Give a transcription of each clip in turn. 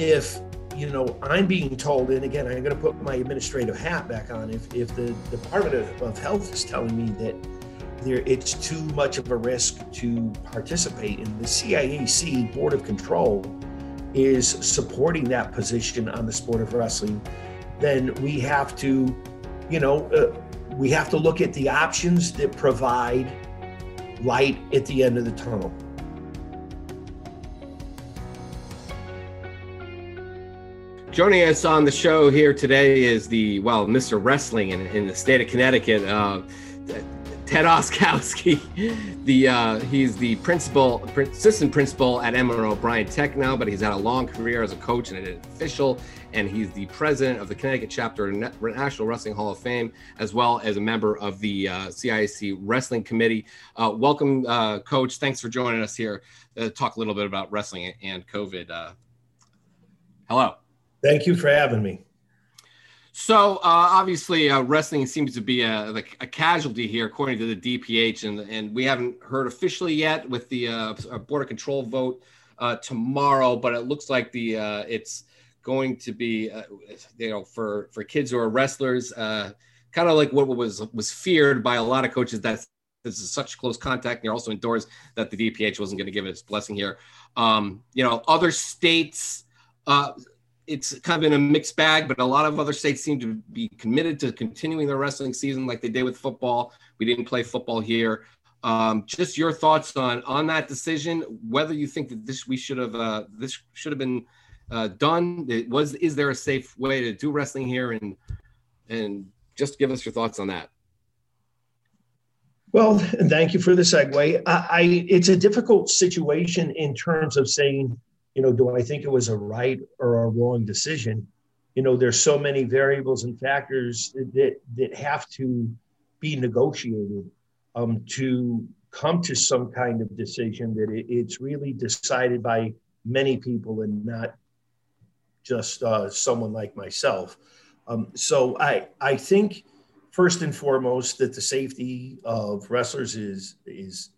if you know i'm being told and again i'm going to put my administrative hat back on if, if the department of, health is telling me that there it's too much of a risk to participate and the ciac board of control is supporting that position on the sport of wrestling then we have to you know uh, we have to look at the options that provide light at the end of the tunnel Joining us on the show here today is the well, Mr. Wrestling in, in the state of Connecticut, uh, Ted Oskowski. The uh, he's the principal, assistant principal at Emmett O'Brien Tech now, but he's had a long career as a coach and an official, and he's the president of the Connecticut chapter of National Wrestling Hall of Fame, as well as a member of the uh, CIAC Wrestling Committee. Uh, welcome, uh, Coach. Thanks for joining us here to talk a little bit about wrestling and COVID. Uh, hello. Thank you for having me. So uh, obviously, uh, wrestling seems to be a, like a casualty here, according to the DPH, and and we haven't heard officially yet with the uh, Board of Control vote uh, tomorrow, but it looks like the uh, it's going to be uh, you know for for kids who are wrestlers, kind of like what was was feared by a lot of coaches that this is such close contact. And you're also indoors that the DPH wasn't going to give its blessing here. Um, you know, other states. Uh, it's kind of in a mixed bag, but a lot of other states seem to be committed to continuing their wrestling season like they did with football. We didn't play football here. Um, just your thoughts on on that decision, whether you think that this we should have uh, this should have been uh, done. It was is there a safe way to do wrestling here, and and just give us your thoughts on that. Well, thank you for the segue. I, I it's a difficult situation in terms of saying you know, do I think it was a right or a wrong decision? You know, there's so many variables and factors that that have to be negotiated um, to come to some kind of decision that it, it's really decided by many people and not just uh, someone like myself. Um, so I I think first and foremost that the safety of wrestlers is is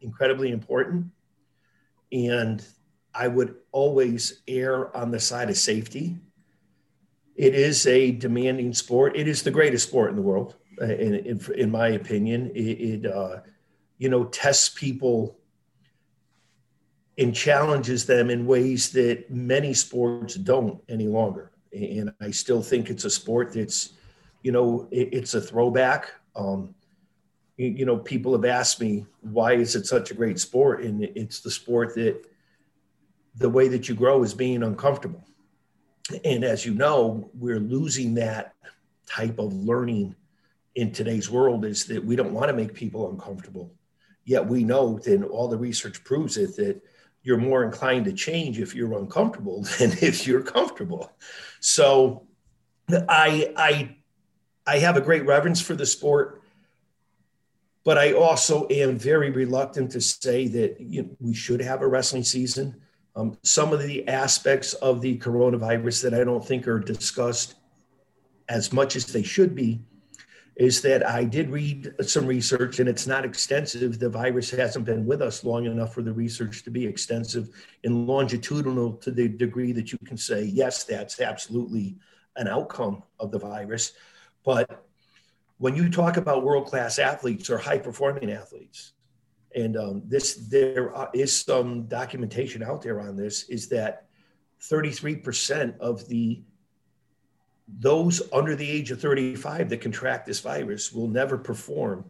incredibly important, and I would always err on the side of safety. It is a demanding sport. It is the greatest sport in the world, uh, in, in, in my opinion. It, it uh, you know, tests people and challenges them in ways that many sports don't any longer. And I still think it's a sport that's, you know, it, it's a throwback. Um, you, you know, people have asked me, why is it such a great sport? And it's the sport that the way that you grow is being uncomfortable. And as you know, we're losing that type of learning in today's world is that we don't want to make people uncomfortable. Yet we know, and all the research proves it, that you're more inclined to change if you're uncomfortable than if you're comfortable. So I I I have a great reverence for the sport, but I also am very reluctant to say that you know, we should have a wrestling season. Um, some of the aspects of the coronavirus that I don't think are discussed as much as they should be is that I did read some research and it's not extensive. The virus hasn't been with us long enough for the research to be extensive and longitudinal to the degree that you can say, yes, that's absolutely an outcome of the virus. But when you talk about world class athletes or high performing athletes, and um, this there is some documentation out there on this is that 33% of the those under the age of 35 that contract this virus will never perform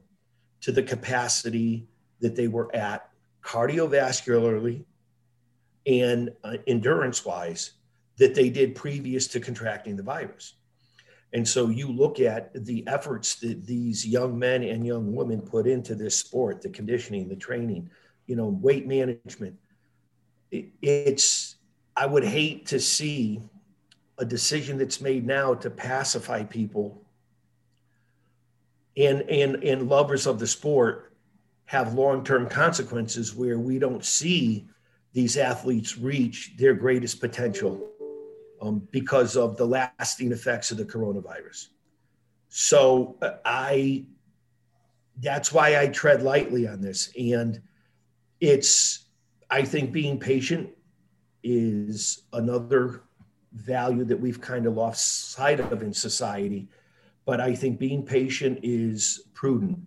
to the capacity that they were at cardiovascularly and uh, endurance wise that they did previous to contracting the virus and so you look at the efforts that these young men and young women put into this sport, the conditioning, the training, you know, weight management. it's, I would hate to see a decision that's made now to pacify people and, and, and lovers of the sport have long-term consequences where we don't see these athletes reach their greatest potential um, because of the lasting effects of the coronavirus. So uh, I, that's why I tread lightly on this. And it's, I think being patient is another value that we've kind of lost sight of in society. But I think being patient is prudent.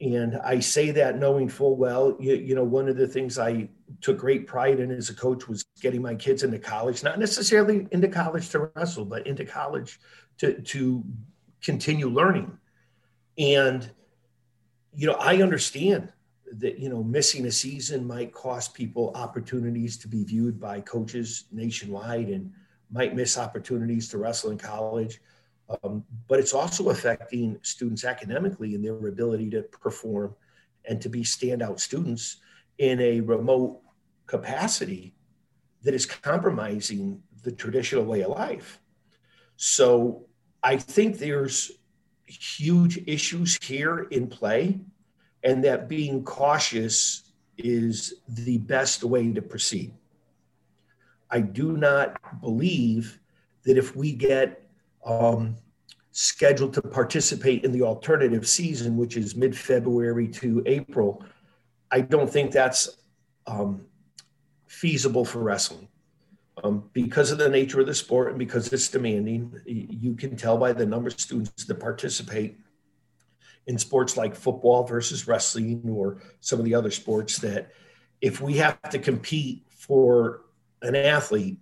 And I say that knowing full well, you, you, know, one of the things I took great pride in as a coach was getting my kids into college, not necessarily into college to wrestle, but into college to, to continue learning. And, you know, I understand that, you know, missing a season might cost people opportunities to be viewed by coaches nationwide and might miss opportunities to wrestle in college. Um, but it's also affecting students academically in their ability to perform and to be standout students in a remote capacity that is compromising the traditional way of life. So I think there's huge issues here in play, and that being cautious is the best way to proceed. I do not believe that if we get um, scheduled to participate in the alternative season, which is mid February to April, I don't think that's um, feasible for wrestling. Um, because of the nature of the sport and because it's demanding, you can tell by the number of students that participate in sports like football versus wrestling or some of the other sports that if we have to compete for an athlete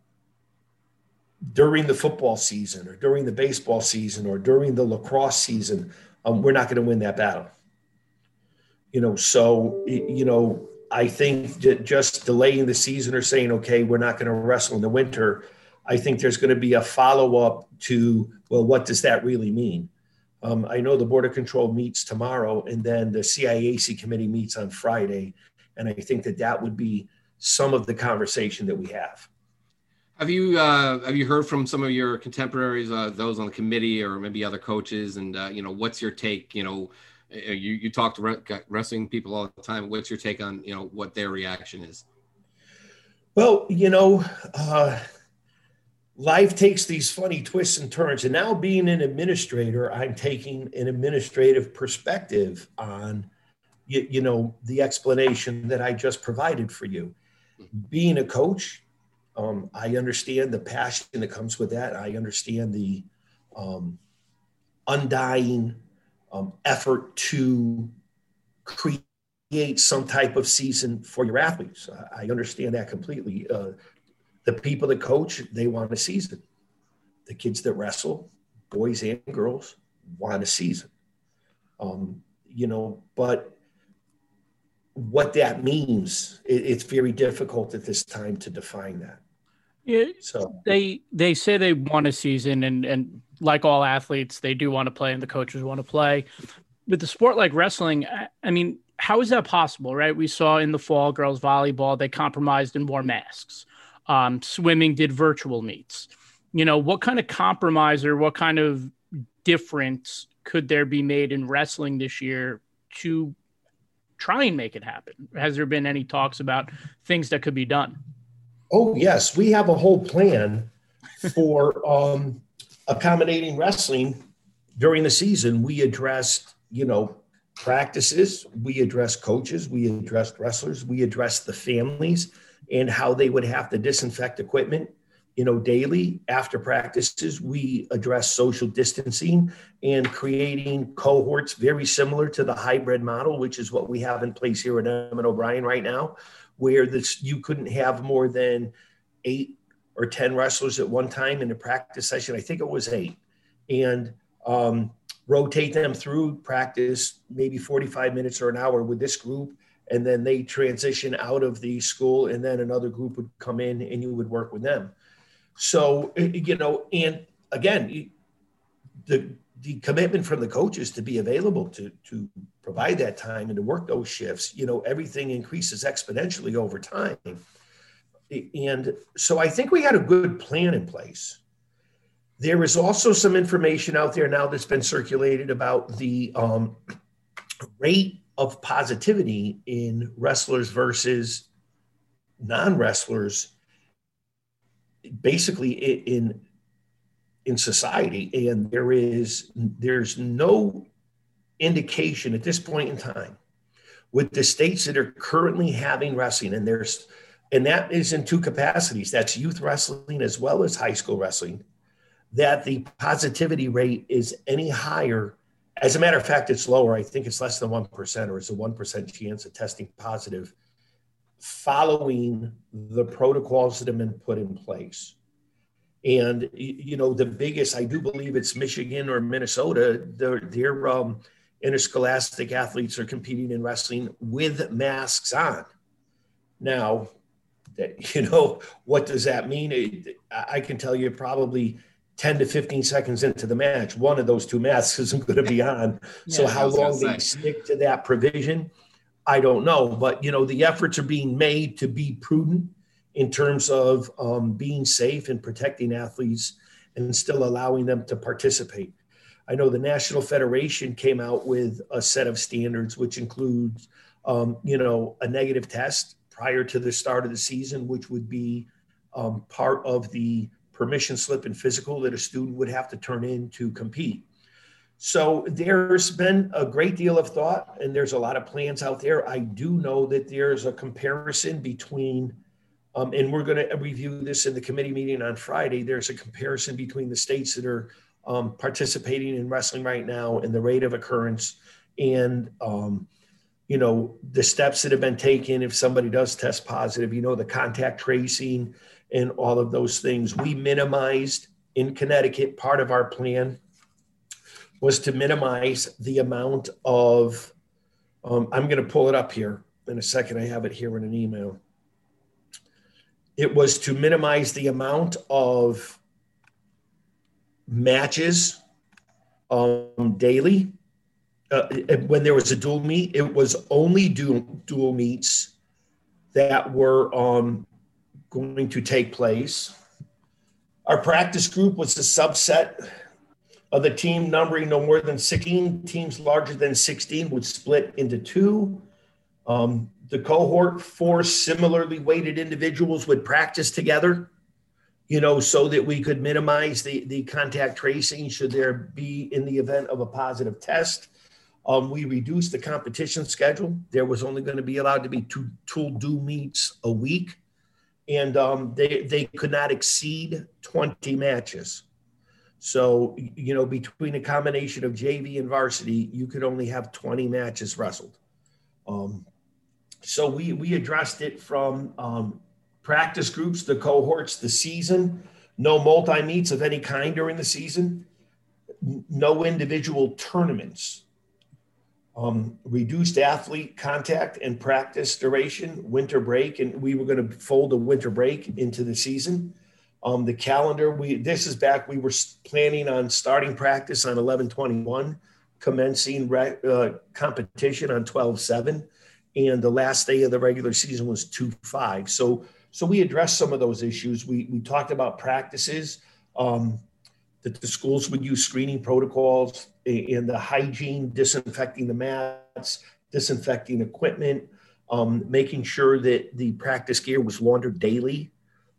during the football season or during the baseball season or during the lacrosse season, um, we're not going to win that battle. You know, so, you know, I think that just delaying the season or saying, okay, we're not going to wrestle in the winter, I think there's going to be a follow up to, well, what does that really mean? Um, I know the Board of Control meets tomorrow, and then the CIAC committee meets on Friday. And I think that that would be some of the conversation that we have. Have you uh, have you heard from some of your contemporaries, uh, those on the committee, or maybe other coaches? And uh, you know, what's your take? You know, you you talk to wrestling people all the time. What's your take on you know what their reaction is? Well, you know, uh, life takes these funny twists and turns, and now being an administrator, I'm taking an administrative perspective on you, you know the explanation that I just provided for you. Being a coach, um, I understand the passion that comes with that. I understand the um, undying um, effort to create some type of season for your athletes. I understand that completely. Uh, the people that coach, they want a season. The kids that wrestle, boys and girls, want a season. Um, you know, but what that means, it, it's very difficult at this time to define that. Yeah, so they they say they want a season, and and like all athletes, they do want to play, and the coaches want to play. With the sport like wrestling, I mean, how is that possible? Right? We saw in the fall, girls volleyball, they compromised and wore masks. Um, swimming did virtual meets. You know, what kind of compromise or what kind of difference could there be made in wrestling this year to try and make it happen? Has there been any talks about things that could be done? Oh, yes. We have a whole plan for um, accommodating wrestling during the season. We addressed, you know, practices, we addressed coaches, we addressed wrestlers, we addressed the families and how they would have to disinfect equipment you know daily after practices we address social distancing and creating cohorts very similar to the hybrid model which is what we have in place here at Emmett O'Brien right now where this you couldn't have more than eight or 10 wrestlers at one time in a practice session. I think it was eight. And um, rotate them through practice maybe 45 minutes or an hour with this group. And then they transition out of the school, and then another group would come in and you would work with them. So, you know, and again, the, the commitment from the coaches to be available to, to provide that time and to work those shifts, you know, everything increases exponentially over time. And so I think we had a good plan in place. There is also some information out there now that's been circulated about the um, rate of positivity in wrestlers versus non wrestlers, basically in in society. And there is there's no indication at this point in time with the states that are currently having wrestling, and there's and that is in two capacities. That's youth wrestling as well as high school wrestling that the positivity rate is any higher. As a matter of fact it's lower. I think it's less than 1% or it's a 1% chance of testing positive following the protocols that have been put in place and you know the biggest i do believe it's michigan or minnesota. Their, their um, interscholastic athletes are competing in wrestling with masks on. Now that you know what does that mean? I can tell you probably 10 to 15 seconds into the match one of those two masks isn't going to be on. Yeah, so how long they stick to that provision i don't know. But you know the efforts are being made to be prudent in terms of um, being safe and protecting athletes and still allowing them to participate i know the national federation came out with a set of standards which includes um, you know a negative test prior to the start of the season, which would be um, part of the permission slip and physical that a student would have to turn in to compete. So there's been a great deal of thought and there's a lot of plans out there. I do know that there's a comparison between, um, and we're going to review this in the committee meeting on Friday. There's a comparison between the states that are um, participating in wrestling right now and the rate of occurrence and um, you know, the steps that have been taken if somebody does test positive, you know, the contact tracing and all of those things. We minimized in Connecticut, part of our plan was to minimize the amount of, um, I'm going to pull it up here in a second. I have it here in an email. It was to minimize the amount of matches um, daily uh, when there was a dual meet, it was only dual, dual meets that were um, going to take place. Our practice group was a subset of the team numbering no more than 16. Teams larger than 16 would split into two. Um, the cohort, four similarly weighted individuals would practice together, you know, so that we could minimize the, the contact tracing should there be in the event of a positive test. Um, we reduced the competition schedule. There was only going to be allowed to be two tool do meets a week, and um, they they could not exceed 20 matches. So you know, between a combination of JV and varsity, you could only have 20 matches wrestled. Um, so we we addressed it from um, practice groups, the cohorts, the season, no multi meets of any kind during the season, no individual tournaments um, reduced athlete contact and practice duration, winter break, and we were going to fold a winter break into the season. Um, the calendar, we this is back. We were planning on starting practice on 11:21, commencing re, uh, competition on 12:7, and the last day of the regular season was 2:5. So so we addressed some of those issues. We we talked about practices. Um, that the schools would use screening protocols and the hygiene, disinfecting the mats, disinfecting equipment, um, making sure that the practice gear was laundered daily,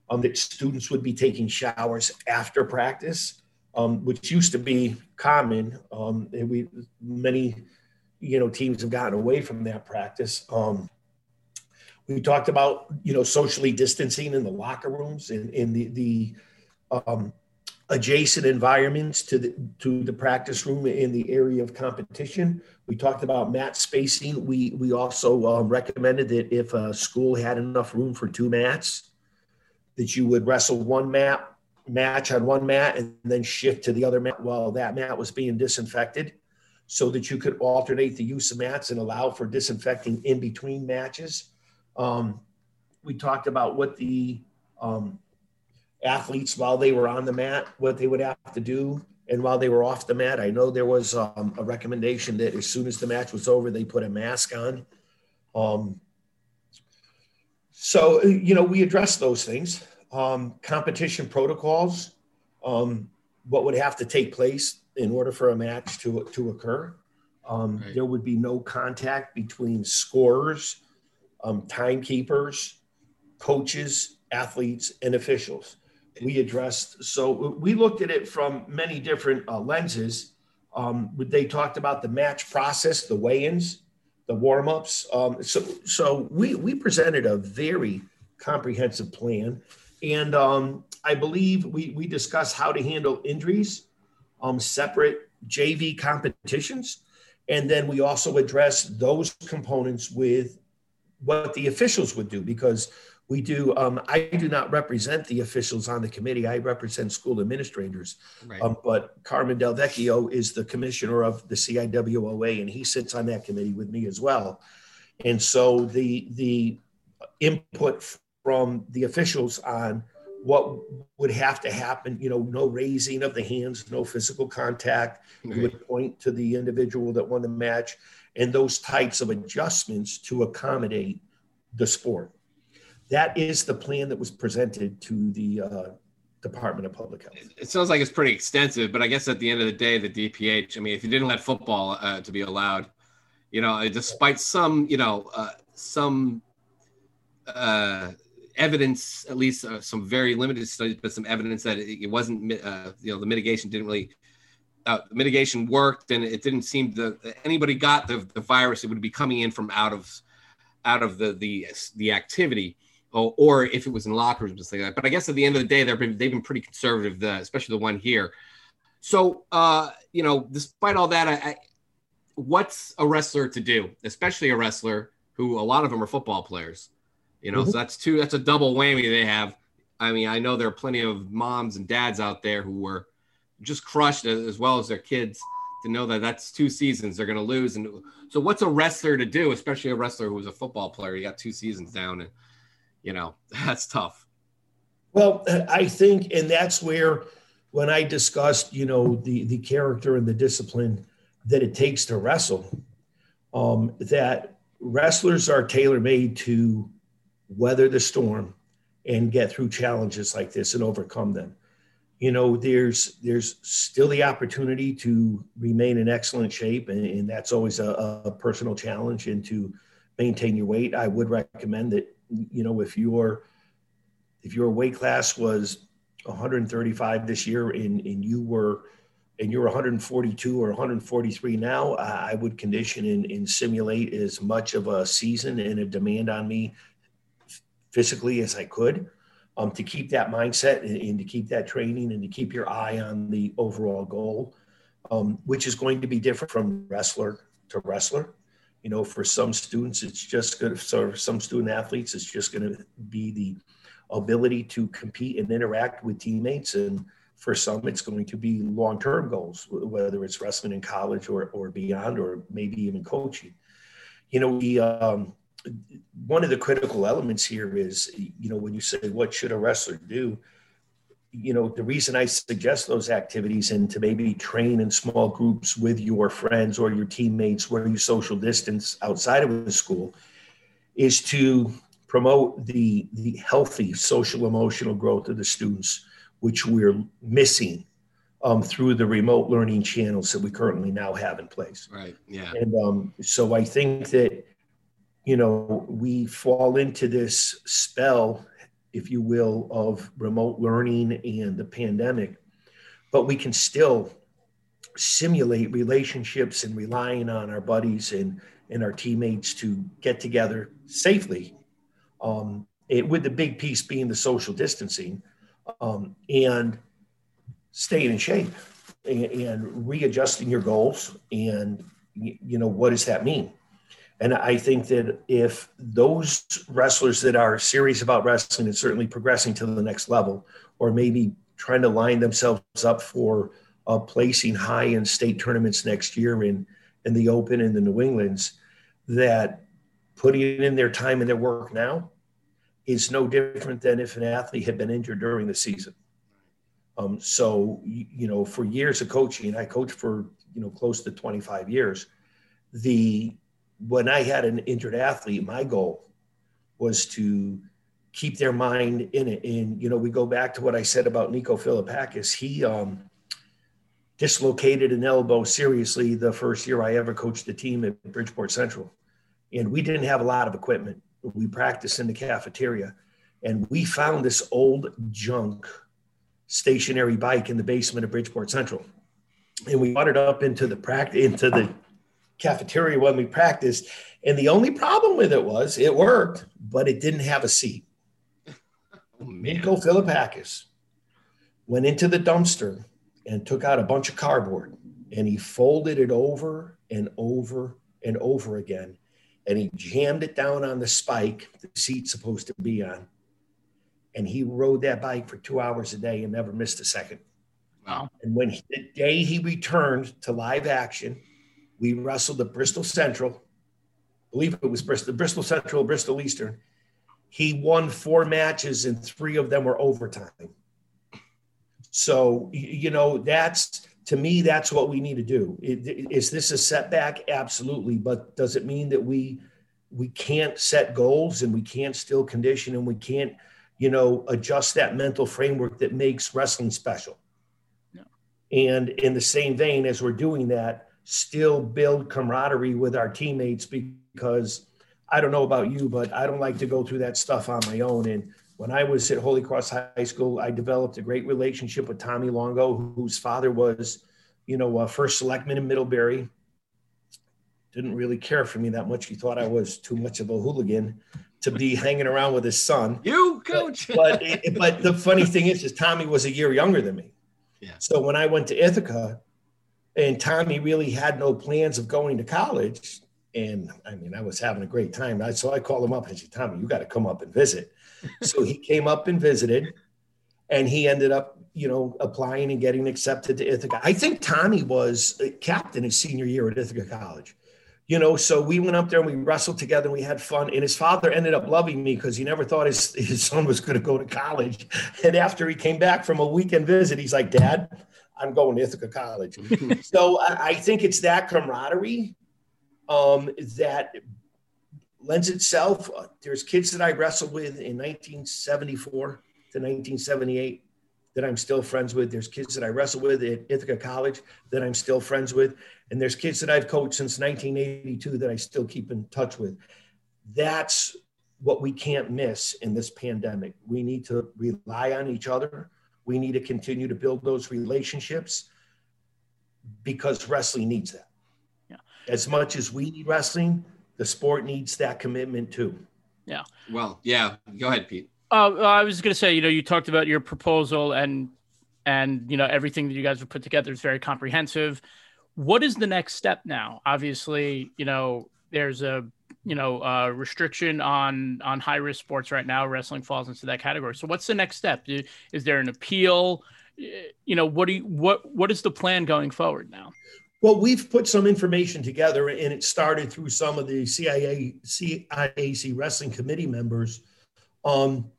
um, that students would be taking showers after practice, um, which used to be common. Um, we many, you know, teams have gotten away from that practice. Um, we talked about you know socially distancing in the locker rooms and in the the um, adjacent environments to the to the practice room in the area of competition. We talked about mat spacing. We we also uh, recommended that if a school had enough room for two mats, that you would wrestle one mat match on one mat and then shift to the other mat while that mat was being disinfected, so that you could alternate the use of mats and allow for disinfecting in between matches. Um, we talked about what the um, athletes while they were on the mat, what they would have to do. And while they were off the mat, I know there was um, a recommendation that as soon as the match was over, they put a mask on. Um, so, you know, we addressed those things. Um, competition protocols, um, what would have to take place in order for a match to, to occur. Um, right. There would be no contact between scorers, um, timekeepers, coaches, athletes, and officials we addressed. So we looked at it from many different uh, lenses. Um, they talked about the match process, the weigh-ins, the warm-ups. Um, so, so we we presented a very comprehensive plan, and um, I believe we we discussed how to handle injuries, um, separate JV competitions, and then we also address those components with what the officials would do because we do um, i do not represent the officials on the committee. I represent school administrators. Right. um, but carmen del vecchio is the commissioner of the ciwoa and he sits on that committee with me as well. And so the the input from the officials on what would have to happen you know no raising of the hands no physical contact right. you would point to the individual that won the match and those types of adjustments to accommodate the sport that is the plan that was presented to the uh, Department of Public Health. It sounds like it's pretty extensive, but I guess at the end of the day, the DPH, I mean, if you didn't let football uh, to be allowed, you know, despite some, you know, uh, some uh, evidence, at least uh, some very limited studies, but some evidence that it, it wasn't, uh, you know, the mitigation didn't really, uh, mitigation worked and it didn't seem that anybody got the, the virus, it would be coming in from out of, out of the, the, the activity or, or if it was in locker rooms and stuff like that. But I guess at the end of the day, they've been they've been pretty conservative, the, especially the one here. So uh, you know, despite all that, I, I, what's a wrestler to do, especially a wrestler who a lot of them are football players. You know, mm-hmm. so that's two. That's a double whammy they have. I mean, I know there are plenty of moms and dads out there who were just crushed as well as their kids to know that that's two seasons they're going to lose. And so, what's a wrestler to do, especially a wrestler who was a football player? You got two seasons down, and you know, that's tough. Well, I think, and that's where when I discussed, you know, the the character and the discipline that it takes to wrestle, um, that wrestlers are tailor made to weather the storm and get through challenges like this and overcome them. You know, there's there's still the opportunity to remain in excellent shape, and, and that's always a, a personal challenge. And to maintain your weight, I would recommend that you know, if your if your weight class was 135 this year and, and you were and you're 142 or 143 now, I would condition and, and simulate as much of a season and a demand on me physically as I could um, to keep that mindset and, and, to keep that training and to keep your eye on the overall goal, um, which is going to be different from wrestler to wrestler you know, for some students, it's just good. So for some student athletes, it's just going to be the ability to compete and interact with teammates. And for some, it's going to be long-term goals, whether it's wrestling in college or, or beyond, or maybe even coaching. You know, we, um, one of the critical elements here is, you know, when you say, what should a wrestler do? you know the reason i suggest those activities and to maybe train in small groups with your friends or your teammates where you social distance outside of the school is to promote the the healthy social emotional growth of the students which we're missing um, through the remote learning channels that we currently now have in place. Right. Yeah. And um, so i think that you know we fall into this spell if you will, of remote learning and the pandemic, but we can still simulate relationships and relying on our buddies and, and our teammates to get together safely. Um, it, with the big piece being the social distancing um, and staying in shape and, and readjusting your goals. And, you know, what does that mean? And I think that if those wrestlers that are serious about wrestling and certainly progressing to the next level, or maybe trying to line themselves up for uh, placing high in state tournaments next year in, in the Open and the New Englands, that putting in their time and their work now is no different than if an athlete had been injured during the season. Um, so, you know, for years of coaching, I coached for, you know, close to 25 years. The when I had an injured athlete, my goal was to keep their mind in it. And, you know, we go back to what I said about Nico Philippakis. He um, dislocated an elbow seriously the first year I ever coached a team at Bridgeport Central. And we didn't have a lot of equipment. We practiced in the cafeteria. And we found this old junk stationary bike in the basement of Bridgeport Central. and we brought it up into the practice into the cafeteria when we practiced. And the only problem with it was it worked, but it didn't have a seat. Oh, Miko Philippakis went into the dumpster and took out a bunch of cardboard and he folded it over and over and over again. And he jammed it down on the spike the seat's supposed to be on. And he rode that bike for two hours a day and never missed a second. Wow. And when he, the day he returned to live action, we wrestled the Bristol Central. I believe it was Bristol, Bristol Central, Bristol Eastern. He won four matches and three of them were overtime. So, you know, that's to me, that's what we need to do. Is this a setback? Absolutely. But does it mean that we we can't set goals and we can't still condition and we can't, you know, adjust that mental framework that makes wrestling special? No. And in the same vein, as we're doing that, still build camaraderie with our teammates because I don't know about you, but I don't like to go through that stuff on my own. And when I was at Holy Cross High School, I developed a great relationship with Tommy Longo, whose father was, you know, a first selectman in Middlebury. Didn't really care for me that much. He thought I was too much of a hooligan to be hanging around with his son. You, coach. but but, but the funny thing is, is Tommy was a year younger than me. Yeah. So when I went to Ithaca, and Tommy really had no plans of going to college, and I mean, I was having a great time. I, so I called him up and said, Tommy, you got to come up and visit so he came up and visited, and he ended up, you know, applying and getting accepted to Ithaca. I think Tommy was captain his senior year at Ithaca College. You know, so we went up there and we wrestled together and we had fun. And his father ended up loving me because he never thought his, his son was going to go to college. And after he came back from a weekend visit, he's like, Dad, I'm going to Ithaca College. so I, I, think it's that camaraderie um, that lends itself. Uh, there's kids that I wrestled with in 1974 to 1978 that I'm still friends with. There's kids that I wrestled with at Ithaca College that I'm still friends with. And there's kids that I've coached since 1982 that I still keep in touch with. That's what we can't miss in this pandemic. We need to rely on each other. We need to continue to build those relationships because wrestling needs that. Yeah. As much as we need wrestling, the sport needs that commitment too. Yeah. Well, yeah. Go ahead, Pete. Uh, I was going to say, you know, you talked about your proposal and and you know everything that you guys have put together is very comprehensive. What is the next step now? Obviously, you know, there's a you know uh, restriction on on high risk sports right now. Wrestling falls into that category. So, what's the next step? Is there an appeal? You know, what do you what what is the plan going forward now? Well, we've put some information together, and it started through some of the CIA, CIAC wrestling committee members. Um,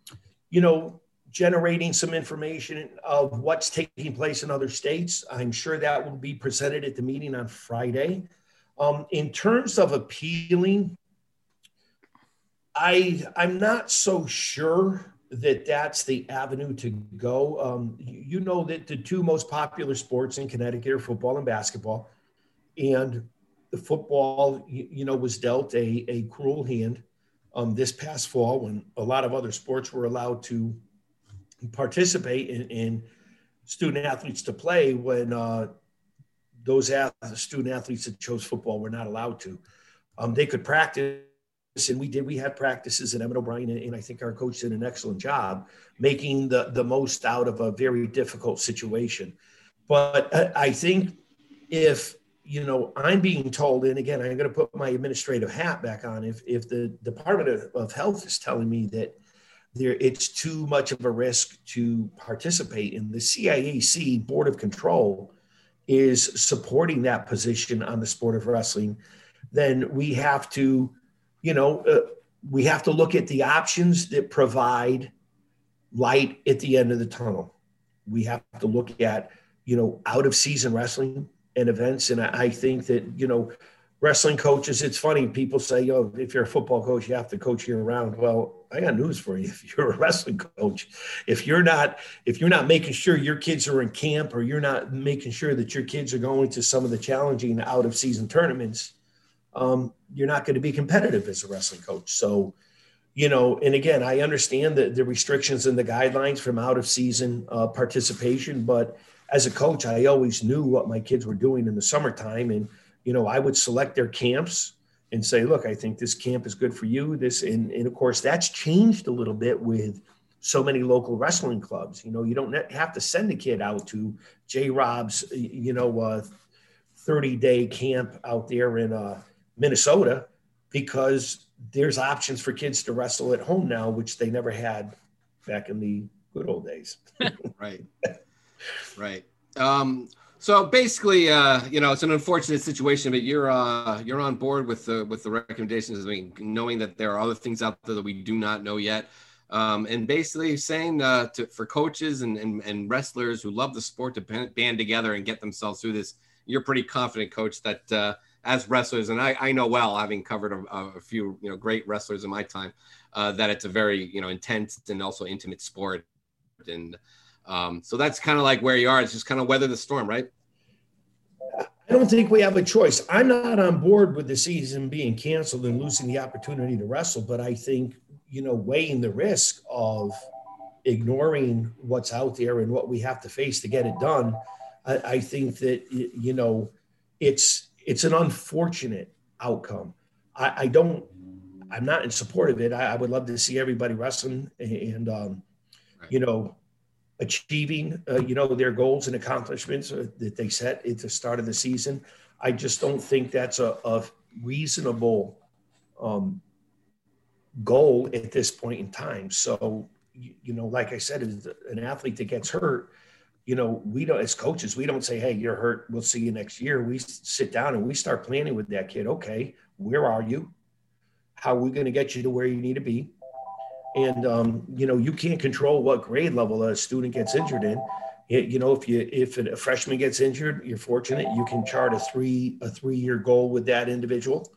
you know, generating some information of what's taking place in other states. I'm sure that will be presented at the meeting on Friday. Um, in terms of appealing, I I'm not so sure that that's the avenue to go. Um, you know that the two most popular sports in Connecticut are football and basketball and the football, you know, was dealt a, a cruel hand um, this past fall when a lot of other sports were allowed to participate in, in student athletes to play when uh, those student athletes that chose football were not allowed to. Um, they could practice, and we did. We had practices, and Emmett O'Brien and, I think our coach did an excellent job making the, the most out of a very difficult situation. But I think if you know, I'm being told, and again, I'm going to put my administrative hat back on. If if the Department of, of Health is telling me that there it's too much of a risk to participate, in the CIAC Board of Control is supporting that position on the sport of wrestling, then we have to, you know, uh, we have to look at the options that provide light at the end of the tunnel. We have to look at, you know, out of season wrestling and events. And I, think that, you know, wrestling coaches, it's funny. People say, yo, if you're a football coach, you have to coach year round. Well, I got news for you. If you're a wrestling coach, if you're not, if you're not making sure your kids are in camp or you're not making sure that your kids are going to some of the challenging out of season tournaments, um, you're not going to be competitive as a wrestling coach. So, you know, and again, I understand the, the restrictions and the guidelines from out of season uh, participation, but as a coach, I always knew what my kids were doing in the summertime. And, you know, I would select their camps and say, look, I think this camp is good for you. This, and, and of course, that's changed a little bit with so many local wrestling clubs. You know, you don't have to send a kid out to J Rob's, you know, uh, 30 day camp out there in uh, Minnesota because there's options for kids to wrestle at home now, which they never had back in the good old days. right. Right. Um, so basically, uh, you know, it's an unfortunate situation, but you're uh, you're on board with the with the recommendations. I mean, knowing that there are other things out there that we do not know yet, um, and basically saying uh, to, for coaches and, and, and wrestlers who love the sport to band together and get themselves through this. You're pretty confident, coach, that uh, as wrestlers, and I, I know well, having covered a, a few you know great wrestlers in my time, uh, that it's a very you know intense and also intimate sport, and um, so that's kind of like where you are. It's just kind of weather the storm, right? I don't think we have a choice. I'm not on board with the season being canceled and losing the opportunity to wrestle, but I think you know weighing the risk of ignoring what's out there and what we have to face to get it done. I, I think that you know it's it's an unfortunate outcome. I, I don't, I'm not in support of it. I, I, would love to see everybody wrestling and, um, right. you know, achieving, uh, you know, their goals and accomplishments uh, that they set at the start of the season. I just don't think that's a, a reasonable um, goal at this point in time. So, you, you know, like I said, an athlete that gets hurt, you know, we don't, as coaches, we don't say, hey, you're hurt. We'll see you next year. We sit down and we start planning with that kid. Okay, where are you? How are we going to get you to where you need to be? And, um, you know, you can't control what grade level a student gets injured in. It, you know, if you if a freshman gets injured, you're fortunate. You can chart a three a three year goal with that individual.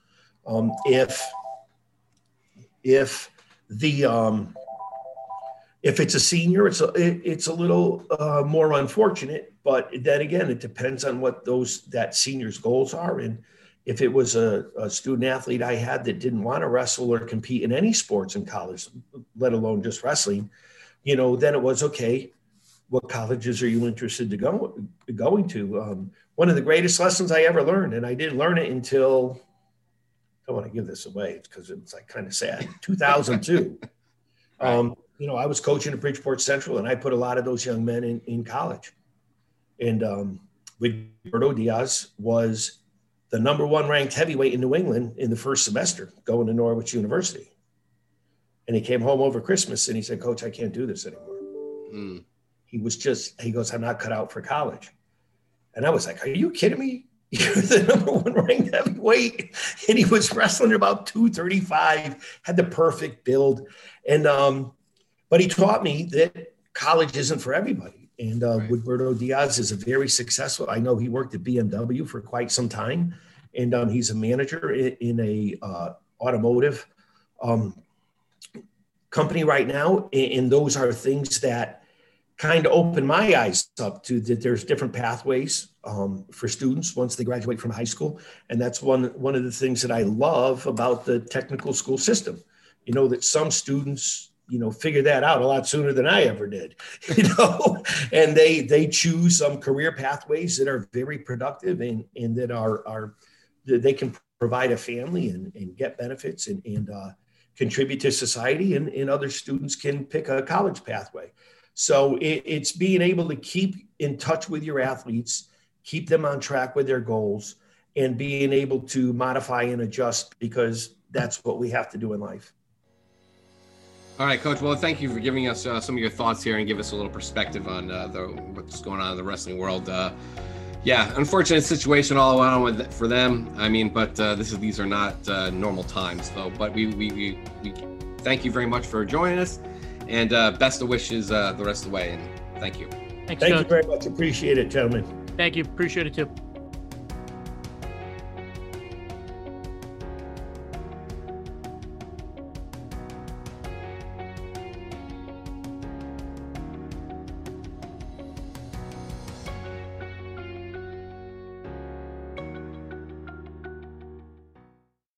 Um, if if the um, if it's a senior, it's a, it's a little uh, more unfortunate, but then again, it depends on what those that senior's goals are. And if it was a, a student athlete I had that didn't want to wrestle or compete in any sports in college, let alone just wrestling, you know, then it was okay. What colleges are you interested to go going to? Um, one of the greatest lessons I ever learned, and I didn't learn it until I don't want to give this away because it's like kind of sad. 2002. um, you know, I was coaching at Bridgeport Central, and I put a lot of those young men in, in college. And um, Roberto Diaz was the number one ranked heavyweight in New England in the first semester, going to Norwich University. And he came home over Christmas and he said, Coach, I can't do this anymore. Mm. He was just, he goes, I'm not cut out for college. And I was like, Are you kidding me? You're the number one ranked heavyweight. And he was wrestling about 235, had the perfect build. And um, but he taught me that college isn't for everybody. And uh, right. Diaz is a very successful. I know he worked at BMW for quite some time, and um, he's a manager in, in a uh, automotive um, company right now. And those are things that kind of open my eyes up to that. There's different pathways um, for students once they graduate from high school, and that's one one of the things that I love about the technical school system. You know that some students you know figure that out a lot sooner than I ever did, you know, and they they choose some career pathways that are very productive and and that are are that they can provide a family and, and get benefits and and uh, contribute to society and, and other students can pick a college pathway. So it, it's being able to keep in touch with your athletes, keep them on track with their goals, and being able to modify and adjust because that's what we have to do in life. All right, Coach. Well, thank you for giving us uh, some of your thoughts here and give us a little perspective on uh, the, what's going on in the wrestling world. Uh, yeah, unfortunate situation all around with for them. I mean, but uh, this is these are not uh, normal times, though. But we, we we, we thank you very much for joining us, and uh, best of wishes the rest of the way. And thank you. Thanks, thank Coach. you very much. Appreciate it, gentlemen. Thank you. Appreciate it too.